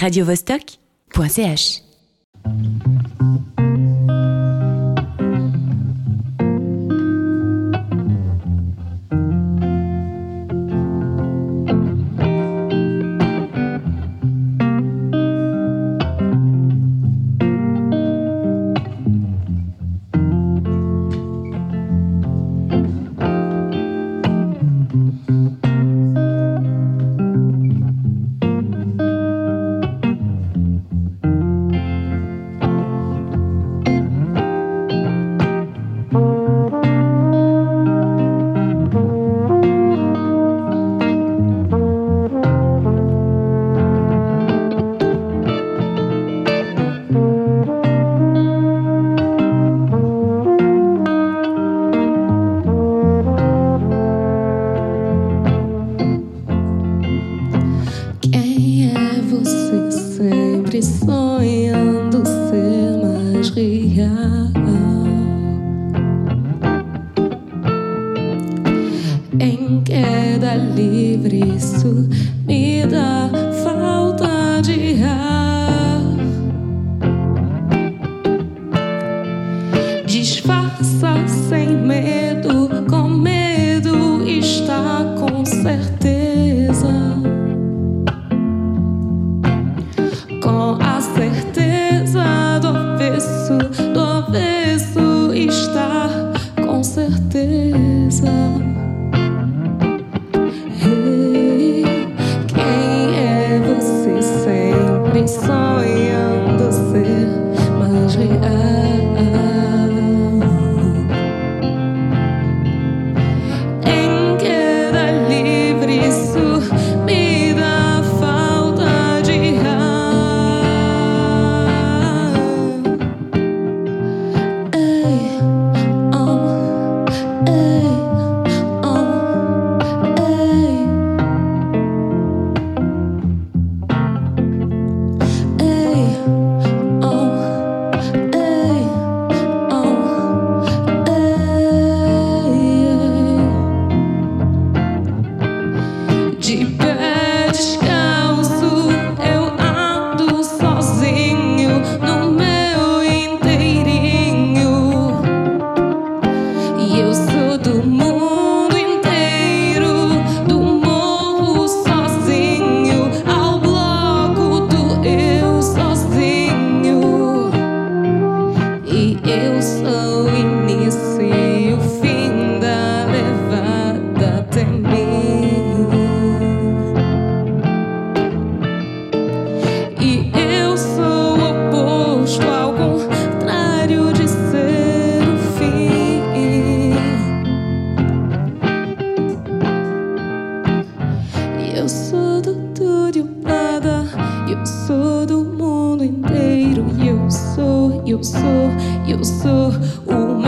radiovostok.ch Disfarça sem medo, com medo está com certeza. o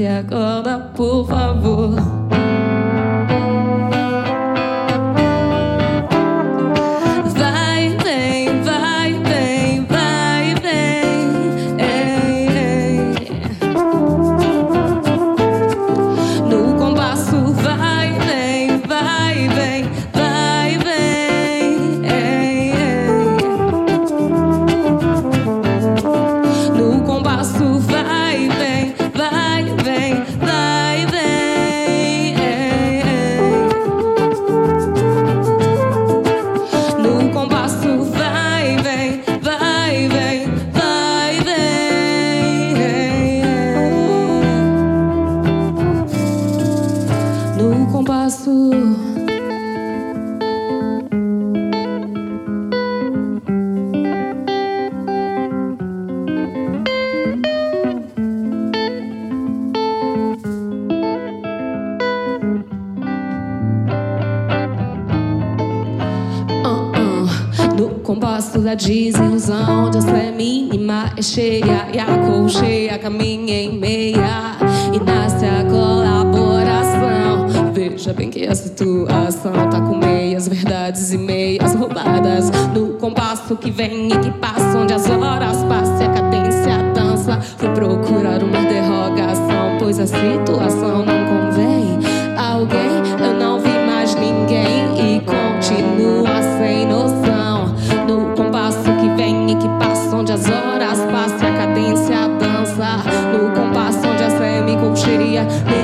se acorda, por favor. e nasce a colaboração. Veja bem que a situação tá com meias, verdades e meias roubadas. No compasso que vem e que passa, onde as horas passam e a cadência dança. Fui procurar uma derrogação, pois a situação não convém alguém. yeah.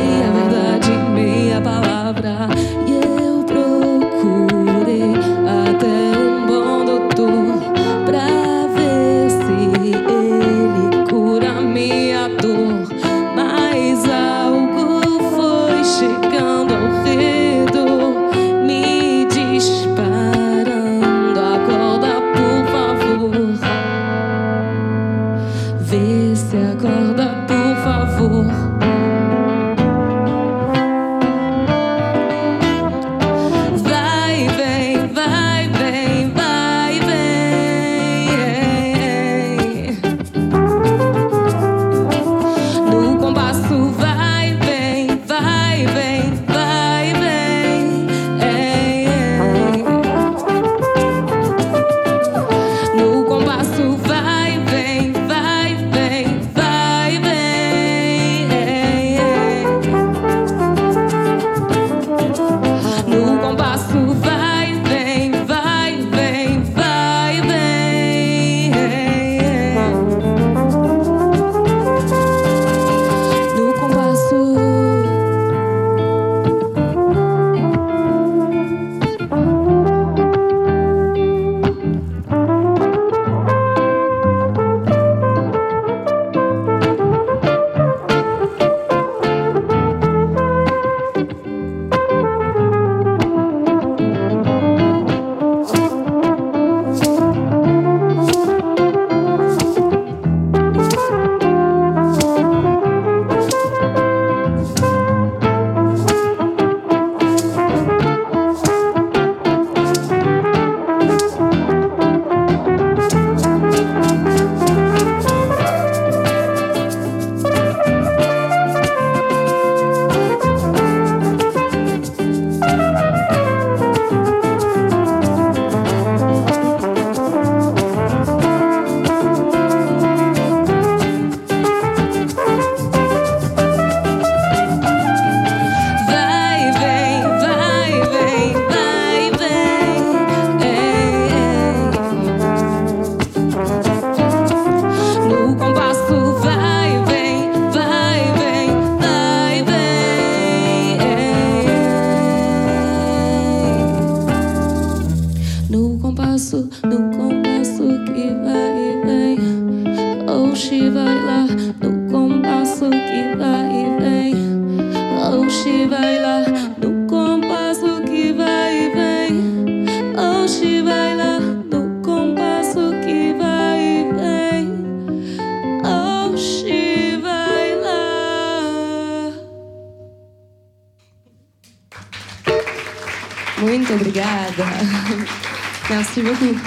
Merci beaucoup.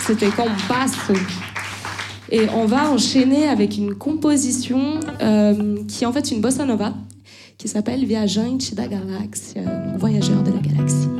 C'était Compasso. Et on va enchaîner avec une composition euh, qui est en fait une bossa nova qui s'appelle Viajante da Galáxia, voyageur de la galaxie.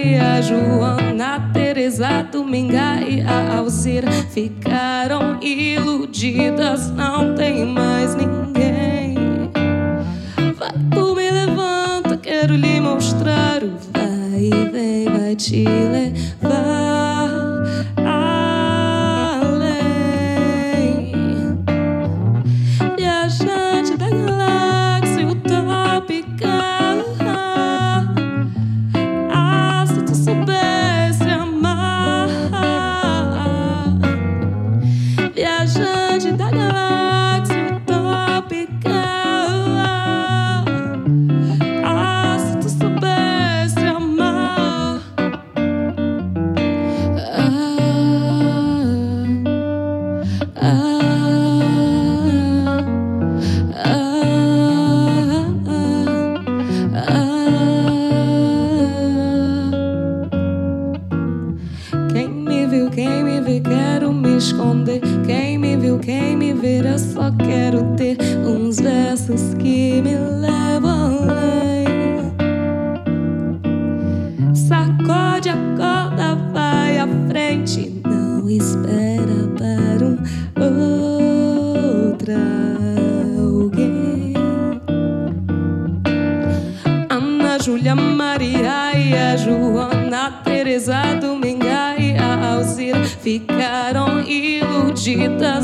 Maria Joana, Teresa Dominga e a Alzira ficaram iludidas, não tem mais ninguém. Vai por me levanta, quero lhe mostrar o vai e vem, vai te levar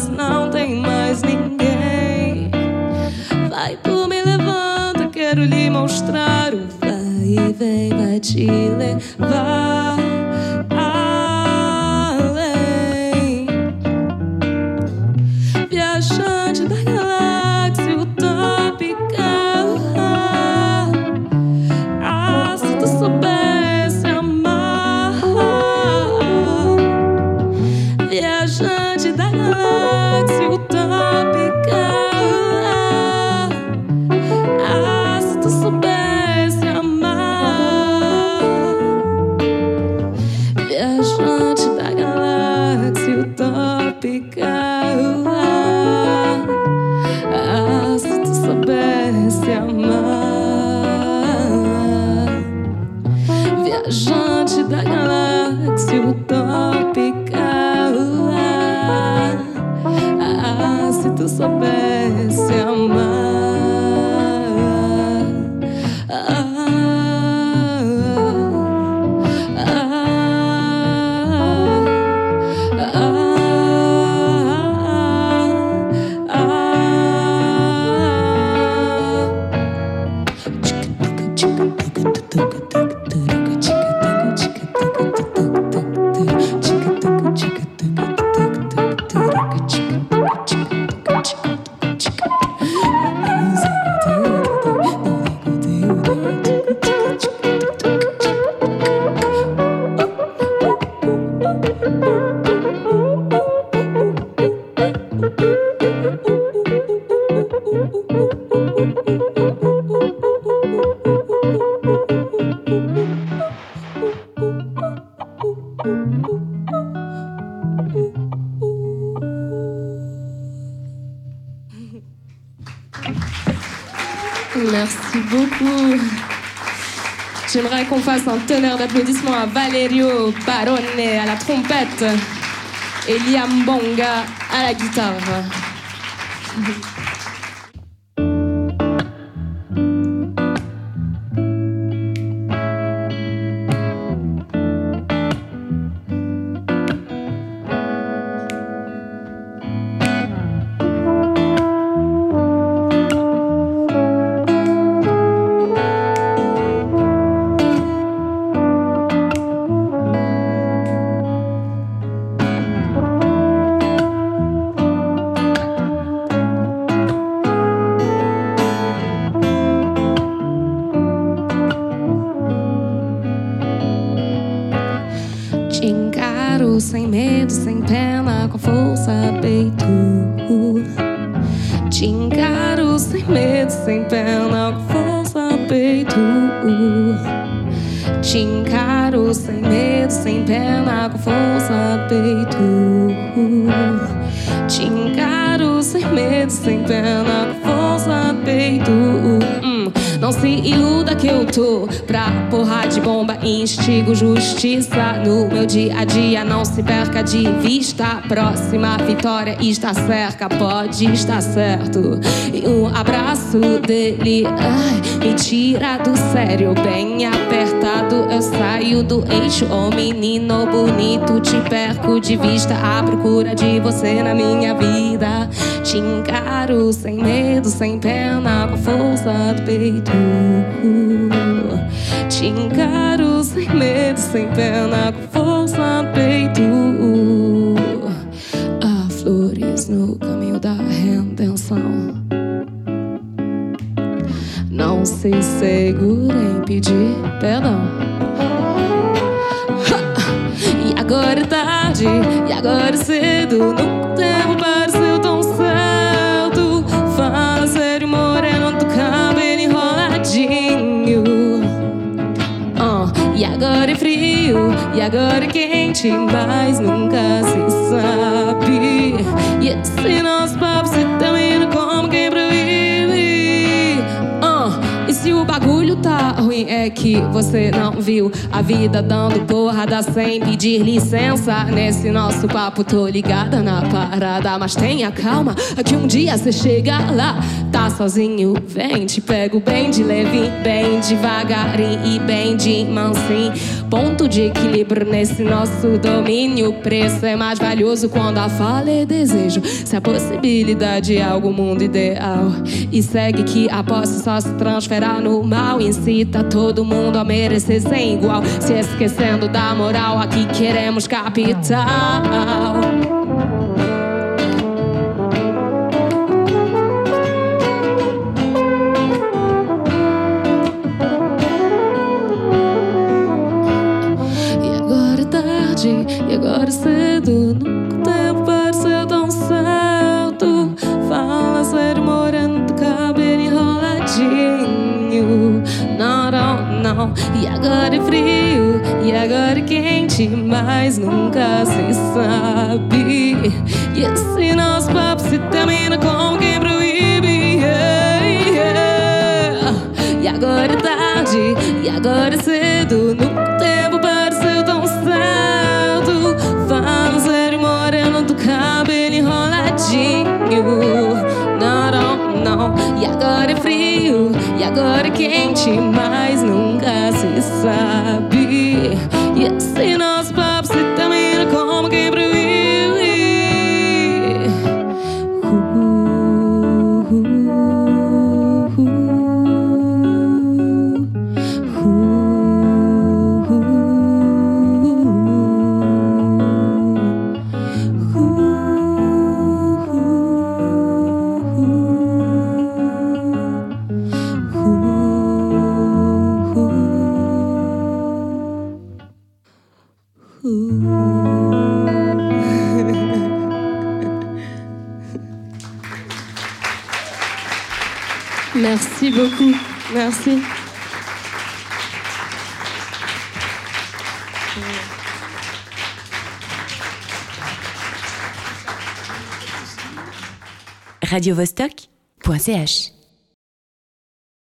não tem mais ninguém. Vai por me levanta, quero lhe mostrar o vai e vem, vai te levar Qu'on fasse un tonnerre d'applaudissements à Valerio Barone à la trompette et Liam Bonga à la guitare. Peito. Te encaro sem medo, sem pena, com força, peito. Te encaro sem medo, sem pena, com força, peito. Não se iluda que eu tô pra porra de bomba. Instigo justiça no meu dia a dia. Não se perca de vista. Próxima vitória está cerca, pode estar certo. E um abraço dele ai, me tira do sério, bem apertado. Eu saio do eixo, oh menino bonito. Te perco de vista à procura de você na minha vida. Te encaro sem medo, sem pena, com força do peito. Te encaro sem medo, sem pena, com força do peito. Há flores no caminho da redenção. Não se segura em pedir perdão. E agora é tarde, e agora é cedo. No tempo e agora quente, mas nunca se sabe. E esse nosso papo se termina como quem proíbe. Ah, e se o bagulho tá ruim, é que você não viu a vida dando porrada sem pedir licença. Nesse nosso papo, tô ligada na parada, mas tenha calma, que um dia você chega lá. Tá sozinho, vem, te pego bem de leve, bem devagarinho e bem de mansinho. Ponto de equilíbrio nesse nosso domínio. O preço é mais valioso quando a fala é desejo. Se a possibilidade é algo mundo ideal. E segue que a posse só se transfera no mal. Incita todo mundo a merecer sem igual. Se esquecendo da moral, aqui queremos capital. Cedo. Nunca tempo pareceu tão certo. Fala sério, moreno do cabelo enroladinho. Não, não, não. E agora é frio, e agora é quente, mas nunca se sabe. E esse nosso Merci beaucoup. Merci. radiovostok.ch